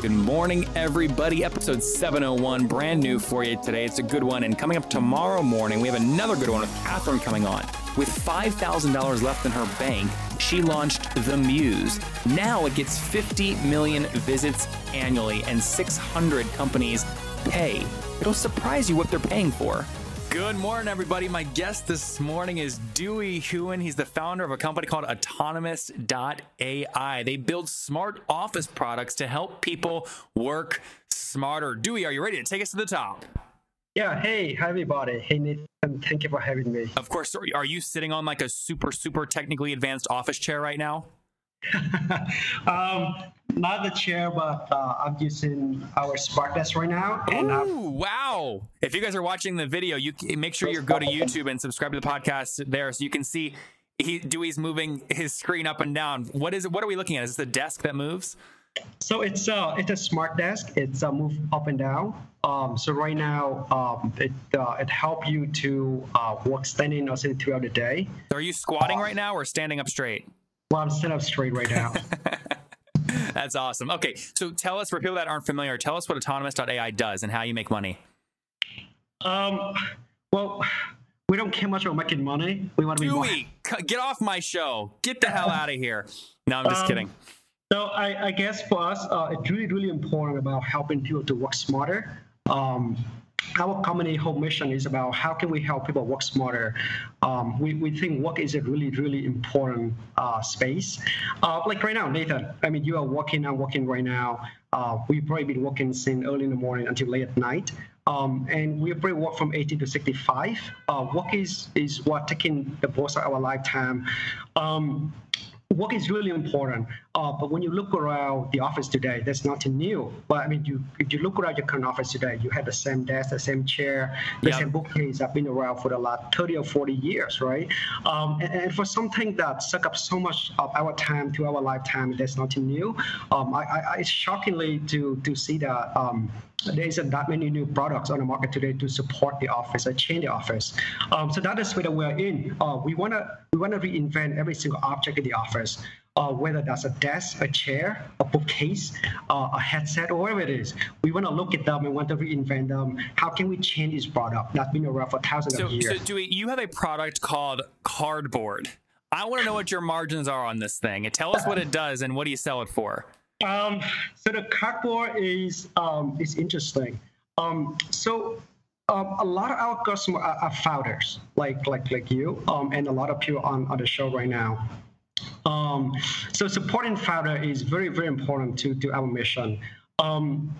Good morning, everybody. Episode 701, brand new for you today. It's a good one. And coming up tomorrow morning, we have another good one with Kathryn coming on. With $5,000 left in her bank, she launched The Muse. Now it gets 50 million visits annually, and 600 companies pay. It'll surprise you what they're paying for. Good morning, everybody. My guest this morning is Dewey Huon. He's the founder of a company called Autonomous.ai. They build smart office products to help people work smarter. Dewey, are you ready to take us to the top? Yeah, hey, hi everybody. Hey Nathan, thank you for having me. Of course. Are you sitting on like a super, super technically advanced office chair right now? um, not the chair, but uh, I'm using our smart desk right now. And uh, Ooh, wow! If you guys are watching the video, you make sure you go to YouTube and subscribe to the podcast there, so you can see he Dewey's moving his screen up and down. What is it? What are we looking at? Is this a desk that moves? So it's uh it's a smart desk. It's uh, move up and down. Um, so right now, um, it uh, it help you to uh, work standing or sitting throughout the day. So are you squatting right now or standing up straight? Well, I'm sitting up straight right now. That's awesome. Okay, so tell us for people that aren't familiar, tell us what autonomous.ai does and how you make money. Um, well, we don't care much about making money. We want to be Dewey, more... get off my show. Get the hell out of here. No, I'm just um, kidding. So I, I, guess for us, uh, it's really, really important about helping people to work smarter. Um, our company whole mission is about how can we help people work smarter. Um, we, we think work is a really, really important uh, space. Uh, like right now, Nathan, I mean, you are working and working right now. Uh, we've probably been working since early in the morning until late at night. Um, and we probably work from 18 to 65. Uh, work is, is what taking the most of our lifetime. Um, work is really important. Uh, but when you look around the office today, there's nothing new. But I mean, you if you look around your current office today, you have the same desk, the same chair, the yep. same bookcase that have been around for the last 30 or 40 years, right? Um, and, and, for something that suck up so much of our time to our lifetime, there's nothing new. Um, I, I, it's shockingly to to see that. Um, there isn't that many new products on the market today to support the office or change the office. Um, so that is where we're in. Uh, we wanna we wanna reinvent every single object in the office uh, whether that's a desk, a chair, a bookcase, uh, a headset, or whatever it is. We want to look at them and want to reinvent them. How can we change this product that's been around for thousands so, of years? So, Dewey, you have a product called Cardboard. I want to know what your margins are on this thing. And tell us what it does and what do you sell it for? Um, so the cardboard is um, is interesting. Um, so um, a lot of our customers are, are, founders, like like like you, um, and a lot of people on, on the show right now. Um, so supporting founder is very, very important to, to our mission. Um,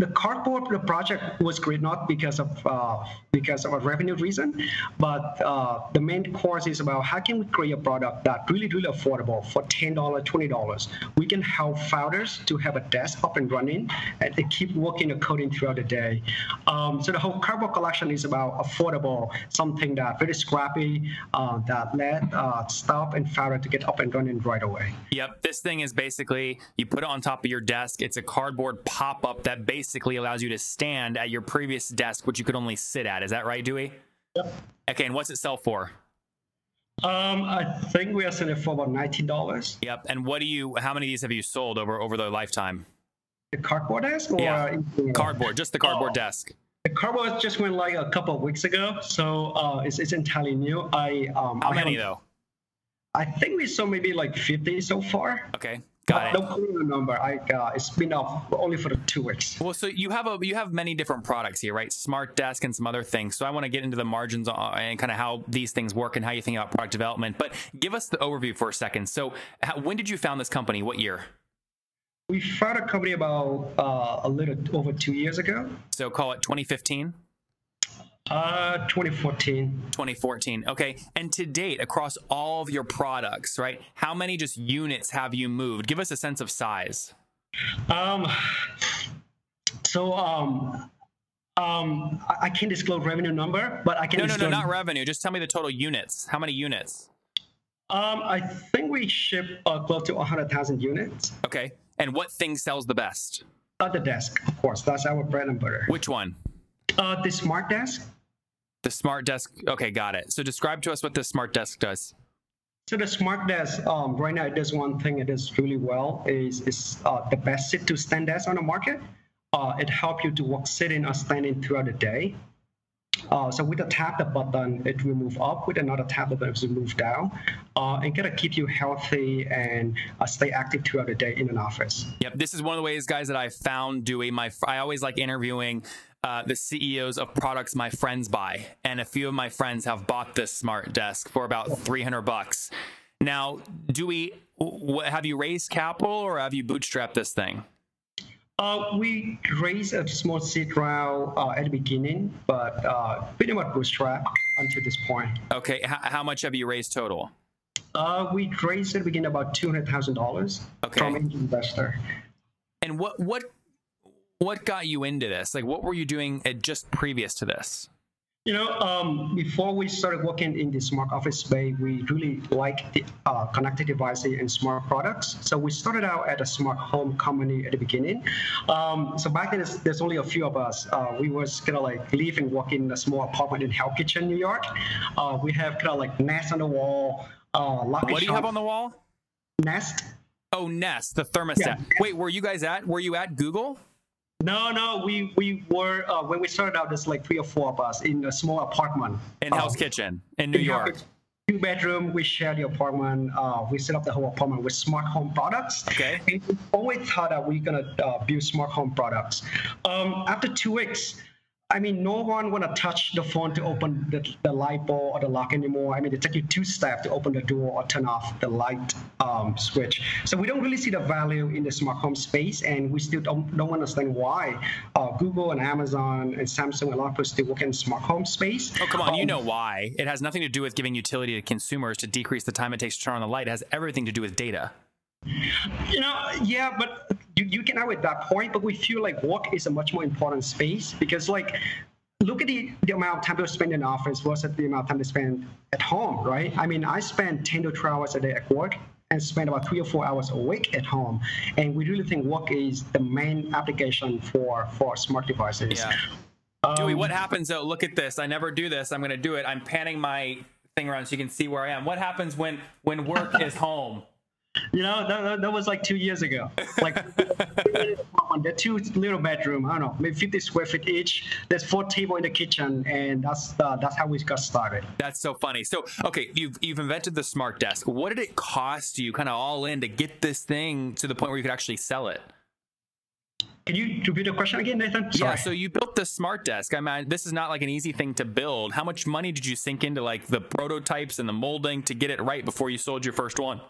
the cardboard project was great not because of uh, because of a revenue reason, but uh, the main course is about how can we create a product that really really affordable for ten dollars, twenty dollars. We can help founders to have a desk up and running and they keep working the coding throughout the day. Um, so the whole cardboard collection is about affordable, something that very scrappy uh, that let uh, staff and founder to get up and running right away. Yep, this thing is basically you put it on top of your desk. It's a cardboard pop up that basically basically allows you to stand at your previous desk, which you could only sit at. Is that right, Dewey? Yep. Okay, and what's it sell for? Um, I think we are selling it for about nineteen dollars. Yep. And what do you? How many of these have you sold over over the lifetime? The cardboard desk, or yeah. cardboard, just the cardboard oh. desk. The cardboard just went like a couple of weeks ago, so uh, it's, it's entirely new. I um. How I many though? I think we sold maybe like fifty so far. Okay. Got it. No number. I uh, it's been off only for two weeks. Well, so you have a you have many different products here, right? Smart desk and some other things. So I want to get into the margins and kind of how these things work and how you think about product development. But give us the overview for a second. So how, when did you found this company? What year? We founded a company about uh, a little over two years ago. So call it 2015. Uh, 2014. 2014. Okay. And to date, across all of your products, right? How many just units have you moved? Give us a sense of size. Um. So um, Um, I, can't disclose revenue number, but I can. No, no, no, not revenue. Just tell me the total units. How many units? Um, I think we ship uh, close to 100,000 units. Okay. And what thing sells the best? At the desk, of course. That's our bread and butter. Which one? Uh, the smart desk. The smart desk. Okay, got it. So describe to us what the smart desk does. So the smart desk, um, right now, it does one thing it does really well is is uh, the best sit to stand desk on the market. Uh, it helps you to work sitting or standing throughout the day. Uh, so with a tap the button, it will move up. With another tap the button, it will move down. Uh, and gonna keep you healthy and uh, stay active throughout the day in an office. Yep. This is one of the ways, guys, that I found Dewey. My I always like interviewing uh, the CEOs of products my friends buy, and a few of my friends have bought this smart desk for about 300 bucks. Now, Dewey, wh- have you raised capital or have you bootstrapped this thing? Uh, we raised a small seed round uh, at the beginning, but uh, pretty much bootstrap until this point. Okay. H- how much have you raised total? Uh, we raised at the beginning about two hundred thousand dollars Okay. from an investor. And what what what got you into this? Like, what were you doing at just previous to this? You know, um, before we started working in the smart office space, we really liked the uh, connected devices and smart products. So we started out at a smart home company at the beginning. Um, so back then, there's, only a few of us. Uh, we was kind of like live and work in a small apartment in Hell Kitchen, New York. Uh, we have kind of like Nest on the wall. Uh, What do you have on the wall? Nest? Oh, Nest, the thermostat. Yeah. Wait, were you guys at? Were you at Google? No, no, we we were uh, when we started out. There's like three or four of us in a small apartment In Hell's Kitchen in New in York. Two bedroom. We share the apartment. Uh, we set up the whole apartment with smart home products. Okay. And we always thought that we're gonna uh, build smart home products. Um, after two weeks. I mean, no one want to touch the phone to open the, the light bulb or the lock anymore. I mean, it takes you two steps to open the door or turn off the light um, switch. So we don't really see the value in the smart home space, and we still don't, don't understand why uh, Google and Amazon and Samsung and a lot of people still work in smart home space. Oh, come on. You Um, know why. It has nothing to do with giving utility to consumers to decrease the time it takes to turn on the light. It has everything to do with data. You know, yeah, but you, you can have at that point, but we feel like work is a much more important space because, like, look at the, the amount of time people spend in office versus the amount of time they spend at home, right? I mean, I spend 10 to 12 hours a day at work and spend about three or four hours a week at home. And we really think work is the main application for, for smart devices. Yeah. Dewey, what happens though? Look at this. I never do this. I'm going to do it. I'm panning my thing around so you can see where I am. What happens when when work is home? You know, that, that, that was like two years ago. Like, the two little bedroom, I don't know, maybe 50 square feet each. There's four table in the kitchen, and that's uh, that's how we got started. That's so funny. So, okay, you've you've invented the smart desk. What did it cost you, kind of all in, to get this thing to the point where you could actually sell it? Can you repeat the question again, Nathan? Yeah. So you built the smart desk. I mean, this is not like an easy thing to build. How much money did you sink into like the prototypes and the molding to get it right before you sold your first one?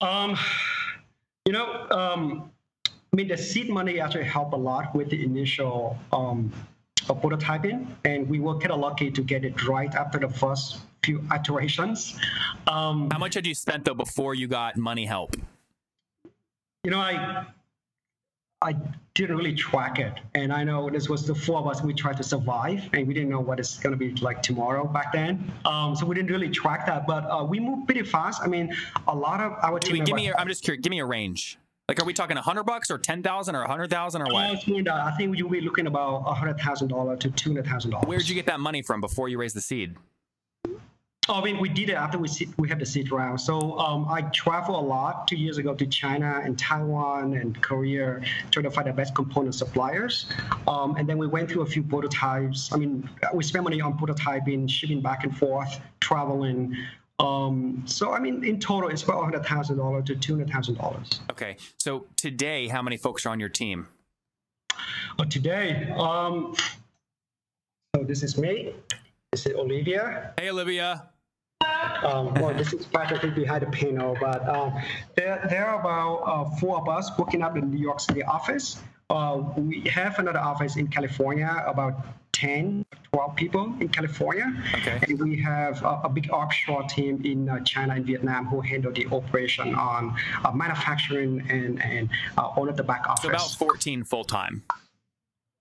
Um, you know, um, I mean, the seed money actually helped a lot with the initial um, uh, prototyping, and we were kind of lucky to get it right after the first few iterations. Um, How much had you spent though before you got money help? you know, I I didn't really track it, and I know this was the four of us. We tried to survive, and we didn't know what it's going to be like tomorrow back then. Um, so we didn't really track that, but uh, we moved pretty fast. I mean, a lot of our team Dewey, give me. A, I'm just curious. Give me a range. Like, are we talking a hundred bucks or ten thousand or a hundred thousand or what? Uh, it's more than that. I think you'll be looking about hundred thousand dollars to two hundred thousand dollars. Where'd you get that money from before you raised the seed? Oh, I mean, we did it after we see, we had the seed round. So um, I traveled a lot two years ago to China and Taiwan and Korea trying to find the best component suppliers. Um, and then we went through a few prototypes. I mean, we spent money on prototyping, shipping back and forth, traveling. Um, so I mean, in total, it's about hundred thousand dollars to two hundred thousand dollars. Okay. So today, how many folks are on your team? But today, um, so this is me. This is Olivia. Hey, Olivia. Um, well, this is Patrick behind the panel, but um, there, there are about uh, four of us working up in the New York City office. Uh, we have another office in California, about 10, 12 people in California. Okay. And we have a, a big offshore team in uh, China and Vietnam who handle the operation on uh, manufacturing and, and uh, all of the back office. So about 14 full time.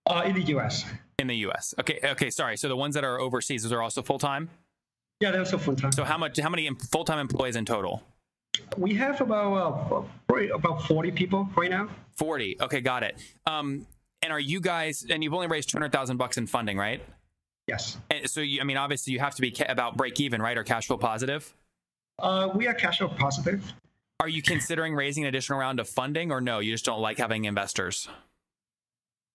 Uh, in the U.S. In the U.S. Okay. Okay. Sorry. So the ones that are overseas, those are also full time. Yeah, they're also full time. So how much? How many full time employees in total? We have about uh, about 40 people right now. 40. Okay, got it. Um, and are you guys? And you've only raised 200,000 bucks in funding, right? Yes. And so you, I mean, obviously, you have to be ca- about break even, right, or cash flow positive. Uh, we are cash flow positive. Are you considering raising an additional round of funding, or no? You just don't like having investors.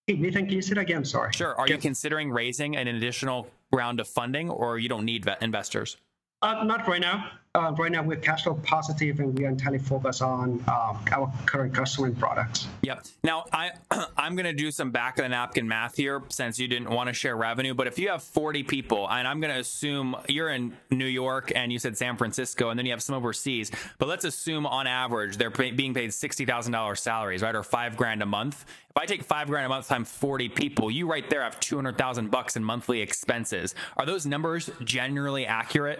Hey, Nathan, can you say that again? Sorry. Sure. Are you considering raising an additional round of funding, or you don't need investors? Uh, not right now. Uh, right now, we're cash flow positive and we are entirely focused on um, our current customer products. Yep. Now I I'm gonna do some back of the napkin math here since you didn't want to share revenue. But if you have 40 people, and I'm gonna assume you're in New York and you said San Francisco, and then you have some overseas. But let's assume on average they're pay, being paid sixty thousand dollars salaries, right, or five grand a month. If I take five grand a month times 40 people, you right there have 200,000 bucks in monthly expenses. Are those numbers generally accurate?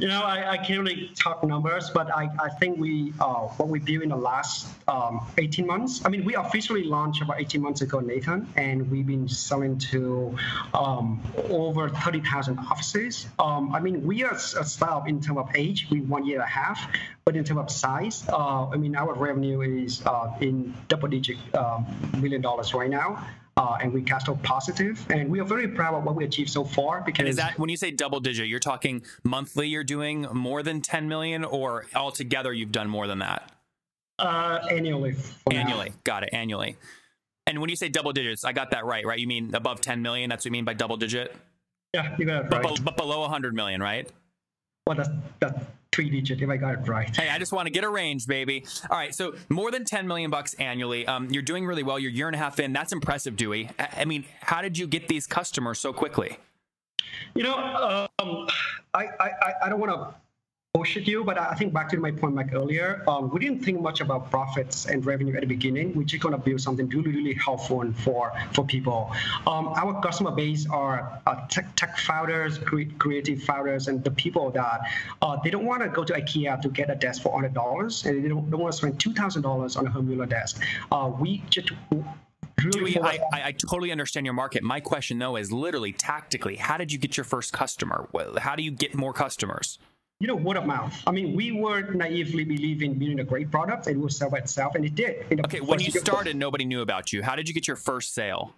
You know, I, I can't really talk numbers, but I, I think we uh, what we built in the last um, 18 months. I mean, we officially launched about 18 months ago, Nathan, and we've been selling to um, over 30,000 offices. Um, I mean, we are a startup in terms of age, we one year and a half, but in terms of size, uh, I mean, our revenue is uh, in double-digit um, million dollars right now uh, and we cash flow positive, and we are very proud of what we achieved so far. Because and is that when you say double digit, you're talking monthly? You're doing more than 10 million, or altogether you've done more than that? Uh, annually. Annually, now. got it. Annually. And when you say double digits, I got that right, right? You mean above 10 million? That's what you mean by double digit? Yeah, you got it right. But, but below 100 million, right? Well, that's that's three digit if I got it right. Hey, I just want to get a range, baby. All right, so more than 10 million bucks annually. Um, you're doing really well. You're year and a half in. That's impressive, Dewey. I mean, how did you get these customers so quickly? You know, um, I, I, I don't want to bullshit you, but I think back to my point like earlier, um, we didn't think much about profits and revenue at the beginning. We're just going to build something really, really helpful for for people. Um, our customer base are uh, tech, tech founders, creative founders, and the people that uh, they don't want to go to IKEA to get a desk for hundred dollars, and they don't, don't want to spend two thousand dollars on a Humula desk. Uh, we just Really I, I, I, totally understand your market. My question, though, is literally tactically, how did you get your first customer? How do you get more customers? You know, word of mouth. I mean, we were naively believing building a great product and it will sell by itself, and it did. Okay, when you started, nobody knew about you. How did you get your first sale?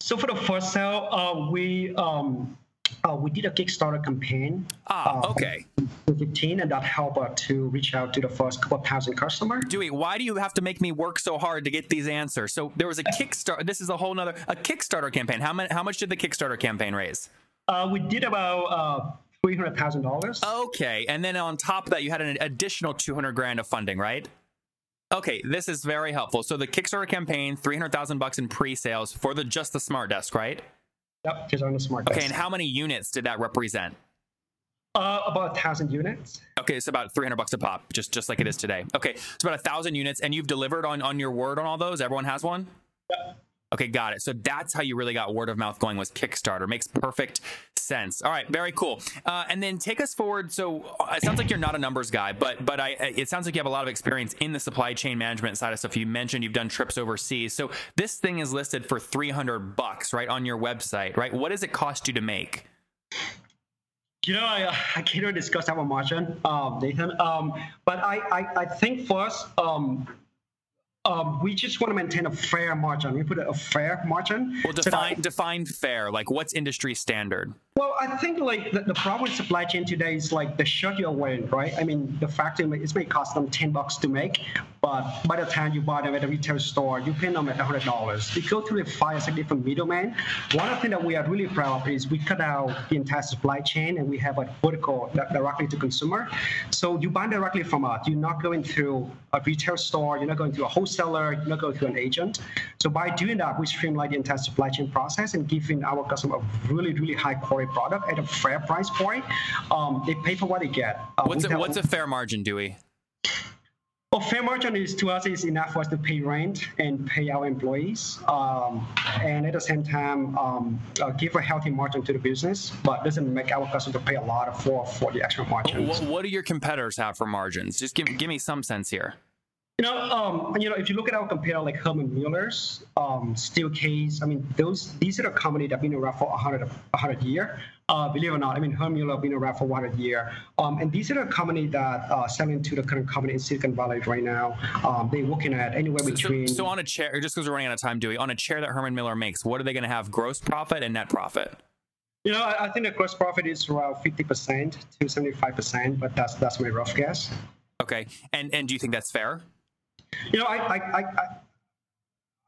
So for the first sale, uh, we um, uh, we did a Kickstarter campaign. Ah, uh, okay. 15, and that helped uh, to reach out to the first couple thousand customers. Dewey, why do you have to make me work so hard to get these answers? So there was a Kickstarter. This is a whole nother a Kickstarter campaign. How many? How much did the Kickstarter campaign raise? Uh, we did about uh, three hundred thousand dollars. Okay, and then on top of that, you had an additional two hundred grand of funding, right? Okay, this is very helpful. So the Kickstarter campaign, three hundred thousand bucks in pre-sales for the just the smart desk, right? Yep, just on the smart desk. Okay, and how many units did that represent? Uh, about a thousand units. Okay, it's about three hundred bucks a pop, just just like it is today. Okay, it's about a thousand units, and you've delivered on on your word on all those. Everyone has one. Yep. Okay, got it. So that's how you really got word of mouth going was Kickstarter. Makes perfect sense. All right, very cool. Uh, and then take us forward. So uh, it sounds like you're not a numbers guy, but but I it sounds like you have a lot of experience in the supply chain management side of stuff. You mentioned you've done trips overseas. So this thing is listed for 300 bucks, right, on your website, right? What does it cost you to make? You know, I, I can't discuss our margin, um, Nathan. Um, but I, I, I think first, um, um, we just want to maintain a fair margin. We put a, fair margin. Well, define so define fair. Like, what's industry standard? Well, I think like the, the problem with supply chain today is like the shirt you're wearing, right? I mean, the factory it may cost them ten bucks to make, but by the time you buy them at a retail store, you pay them at hundred dollars. You go through the five a different middlemen. One of the things that we are really proud of is we cut out the entire supply chain and we have a vertical directly to consumer. So you buy directly from us. You're not going through a retail store. You're not going through a wholesaler. You're not going through an agent. So by doing that, we streamline the entire supply chain process and giving our customer a really, really high quality product at a fair price point. Um, they pay for what they get. Uh, what's a, what's a fair margin, Dewey? Well, fair margin is to us is enough for us to pay rent and pay our employees, um, and at the same time um, uh, give a healthy margin to the business, but doesn't make our customer pay a lot for for the extra margin. What, what do your competitors have for margins? Just give give me some sense here. You know, um, you know, if you look at our competitor like Herman Miller's, um, Steelcase, I mean, those these are a company that have been around for 100, 100 year. Uh, believe it or not, I mean, Herman Miller has been around for 100 year. Um, and these are a company that uh, selling to the current company in Silicon Valley right now. Um, they're looking at anywhere between. So, so on a chair, just because we're running out of time, Dewey, on a chair that Herman Miller makes, what are they going to have gross profit and net profit? You know, I, I think the gross profit is around 50% to 75%, but that's that's my rough guess. Okay, and and do you think that's fair? You know, I I, I,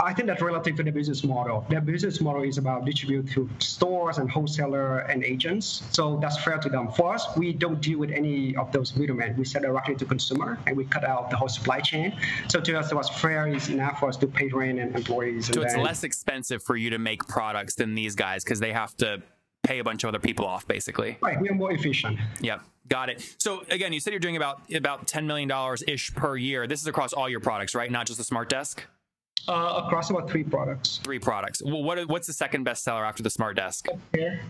I think that's relative to the business model. Their business model is about distribute to stores and wholesaler and agents. So that's fair to them. For us, we don't deal with any of those middlemen. We sell directly to consumer and we cut out the whole supply chain. So to us, what's fair is enough for us to pay rent and employees. So and it's then- less expensive for you to make products than these guys because they have to pay a bunch of other people off, basically. Right, we are more efficient. Yep, got it. So again, you said you're doing about about ten million dollars ish per year. This is across all your products, right? Not just the Smart Desk. Uh, across about three products. Three products. Well, what what's the second best seller after the Smart Desk? Chair,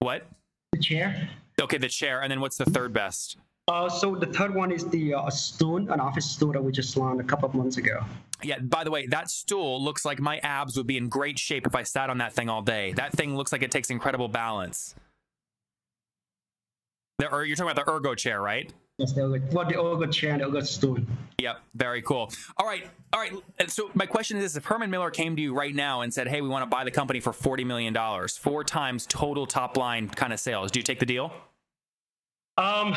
What? the chair. Okay, the chair, and then what's the third best? Uh, so the third one is the uh, stool, an office stool that we just launched a couple of months ago. Yeah. By the way, that stool looks like my abs would be in great shape if I sat on that thing all day. That thing looks like it takes incredible balance. The, or you're talking about the ergo chair, right? Yes, the ergo, well, the ergo chair and the ergo stool. Yep, very cool. All right, all right. So my question is: this, If Herman Miller came to you right now and said, "Hey, we want to buy the company for forty million dollars, four times total top line kind of sales," do you take the deal? Um,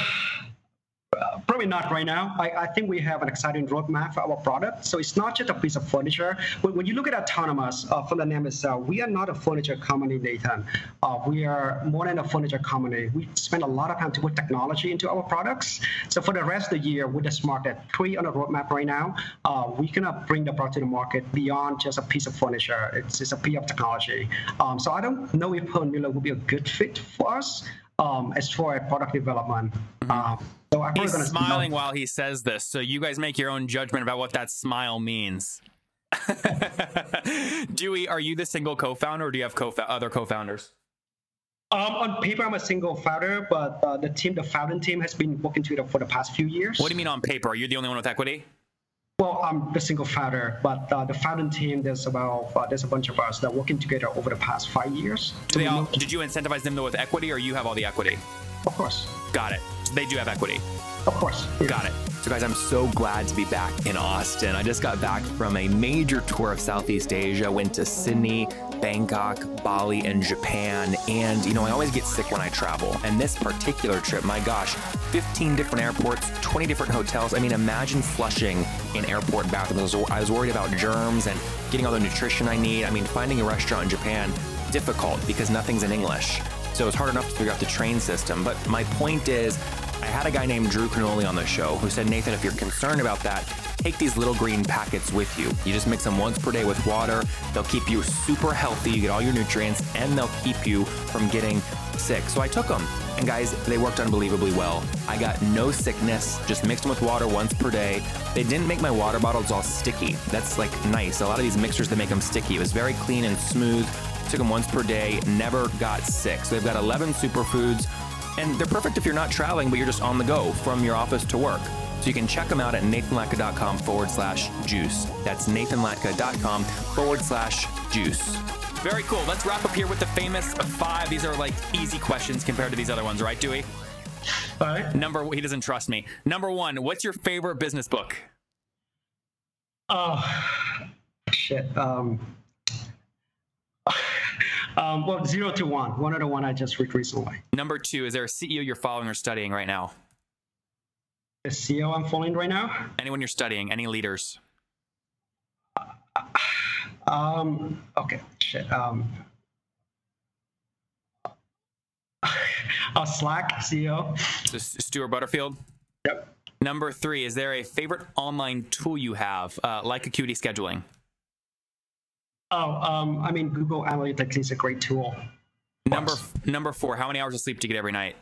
probably not right now. I, I think we have an exciting roadmap for our product. So it's not just a piece of furniture. When, when you look at Autonomous uh, from the name itself, we are not a furniture company, Nathan. Uh, we are more than a furniture company. We spend a lot of time to put technology into our products. So for the rest of the year, with the Smart at 3 on the roadmap right now, uh, we cannot bring the product to the market beyond just a piece of furniture. It's, it's a piece of technology. Um, so I don't know if Miller will be a good fit for us um, as far as product development. Um, so I'm He's smiling while he says this, so you guys make your own judgment about what that smile means. Dewey, are you the single co-founder, or do you have co- other co-founders? Um, on paper, I'm a single founder, but uh, the team, the founding team, has been working together for the past few years. What do you mean on paper? Are you the only one with equity? Well, I'm the single founder, but uh, the founding team, there's about uh, there's a bunch of us that are working together over the past five years. Do they all, did you incentivize them though with equity, or you have all the equity? Of course, Got it. So they do have equity. of course. yeah. Got it. So, guys, I'm so glad to be back in Austin. I just got back from a major tour of Southeast Asia, went to Sydney, Bangkok, Bali, and Japan. And, you know, I always get sick when I travel. And this particular trip, my gosh, 15 different airports, 20 different hotels. I mean, imagine flushing in airport bathrooms. I was- I was worried about germs and getting all the nutrition I need. I mean, finding a restaurant in Japan, difficult because nothing's in English. So it's hard enough to figure out the train system. But my point is, I had a guy named Drew Canole on the show who said, Nathan, if you're concerned about that, take these little green packets with you. You just mix them once per day with water. They'll keep you super healthy. You get all your nutrients and they'll keep you from getting sick. So I took them. And guys, they worked unbelievably well. I got no sickness, just mixed them with water once per day. They didn't make my water bottles all sticky. That's like nice. A lot of these mixers, they make them sticky. It was very clean and smooth. Took them once per day, never got sick. So they've got 11 superfoods, and they're perfect if you're not traveling, but you're just on the go from your office to work. So you can check them out at nathanlatka.com forward slash juice. That's nathanlatka.com forward slash juice. Very cool. Let's wrap up here with the famous five. These are like easy questions compared to these other ones, right, Dewey? All right. Number, he doesn't trust me. Number one, what's your favorite business book? Oh, shit. Um, um, well, zero to one. One of the one I just read recently. Number two, is there a CEO you're following or studying right now? The CEO I'm following right now. Anyone you're studying? Any leaders? Um, okay, shit. Um, uh, Slack CEO. So Stewart Butterfield? Yep. Number three, is there a favorite online tool you have, uh, like Acuity Scheduling? Oh, um, I mean, Google Analytics is a great tool. Number number four, how many hours of sleep do you get every night?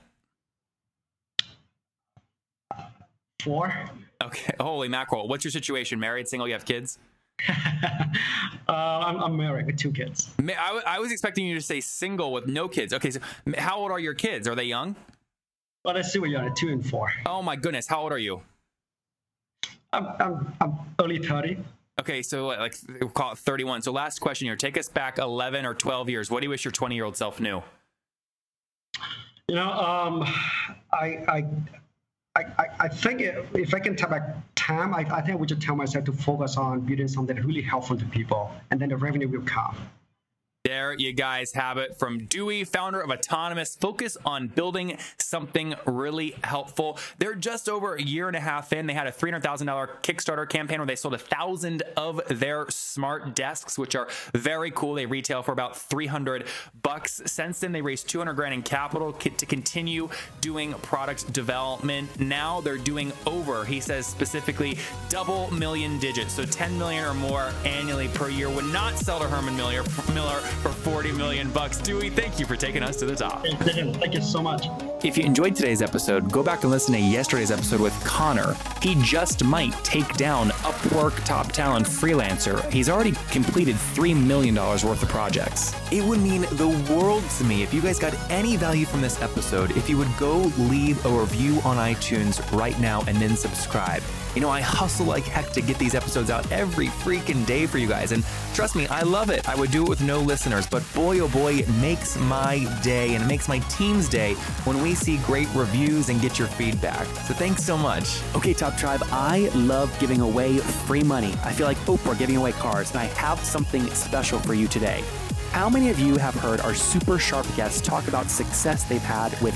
Four. Okay, holy mackerel. What's your situation? Married, single, you have kids? uh, I'm, I'm married with two kids. I, w- I was expecting you to say single with no kids. Okay, so how old are your kids? Are they young? See what you're at, two and four. Oh my goodness, how old are you? I'm, I'm, I'm early 30. Okay, so like we'll call it 31. So last question here. Take us back 11 or 12 years. What do you wish your 20 year old self knew? You know, um, I, I, I, I think if I can tell back time, I, I think I would just tell myself to focus on building something really helpful to people, and then the revenue will come. There you guys have it from Dewey, founder of Autonomous. Focus on building something really helpful. They're just over a year and a half in. They had a $300,000 Kickstarter campaign where they sold a thousand of their smart desks, which are very cool. They retail for about 300 bucks. Since then, they raised 200 grand in capital to continue doing product development. Now they're doing over, he says specifically, double million digits. So 10 million or more annually per year would not sell to Herman Miller. Miller for 40 million bucks. Dewey, thank you for taking us to the top. Thank you so much. If you enjoyed today's episode, go back and listen to yesterday's episode with Connor. He just might take down Upwork top talent freelancer. He's already completed $3 million worth of projects. It would mean the world to me if you guys got any value from this episode, if you would go leave a review on iTunes right now and then subscribe. You know, I hustle like heck to get these episodes out every freaking day for you guys. And trust me, I love it. I would do it with no listeners, but boy, oh boy, it makes my day and it makes my team's day when we see great reviews and get your feedback. So thanks so much. Okay, Top Tribe, I love giving away free money. I feel like Oprah giving away cars, and I have something special for you today. How many of you have heard our super sharp guests talk about success they've had with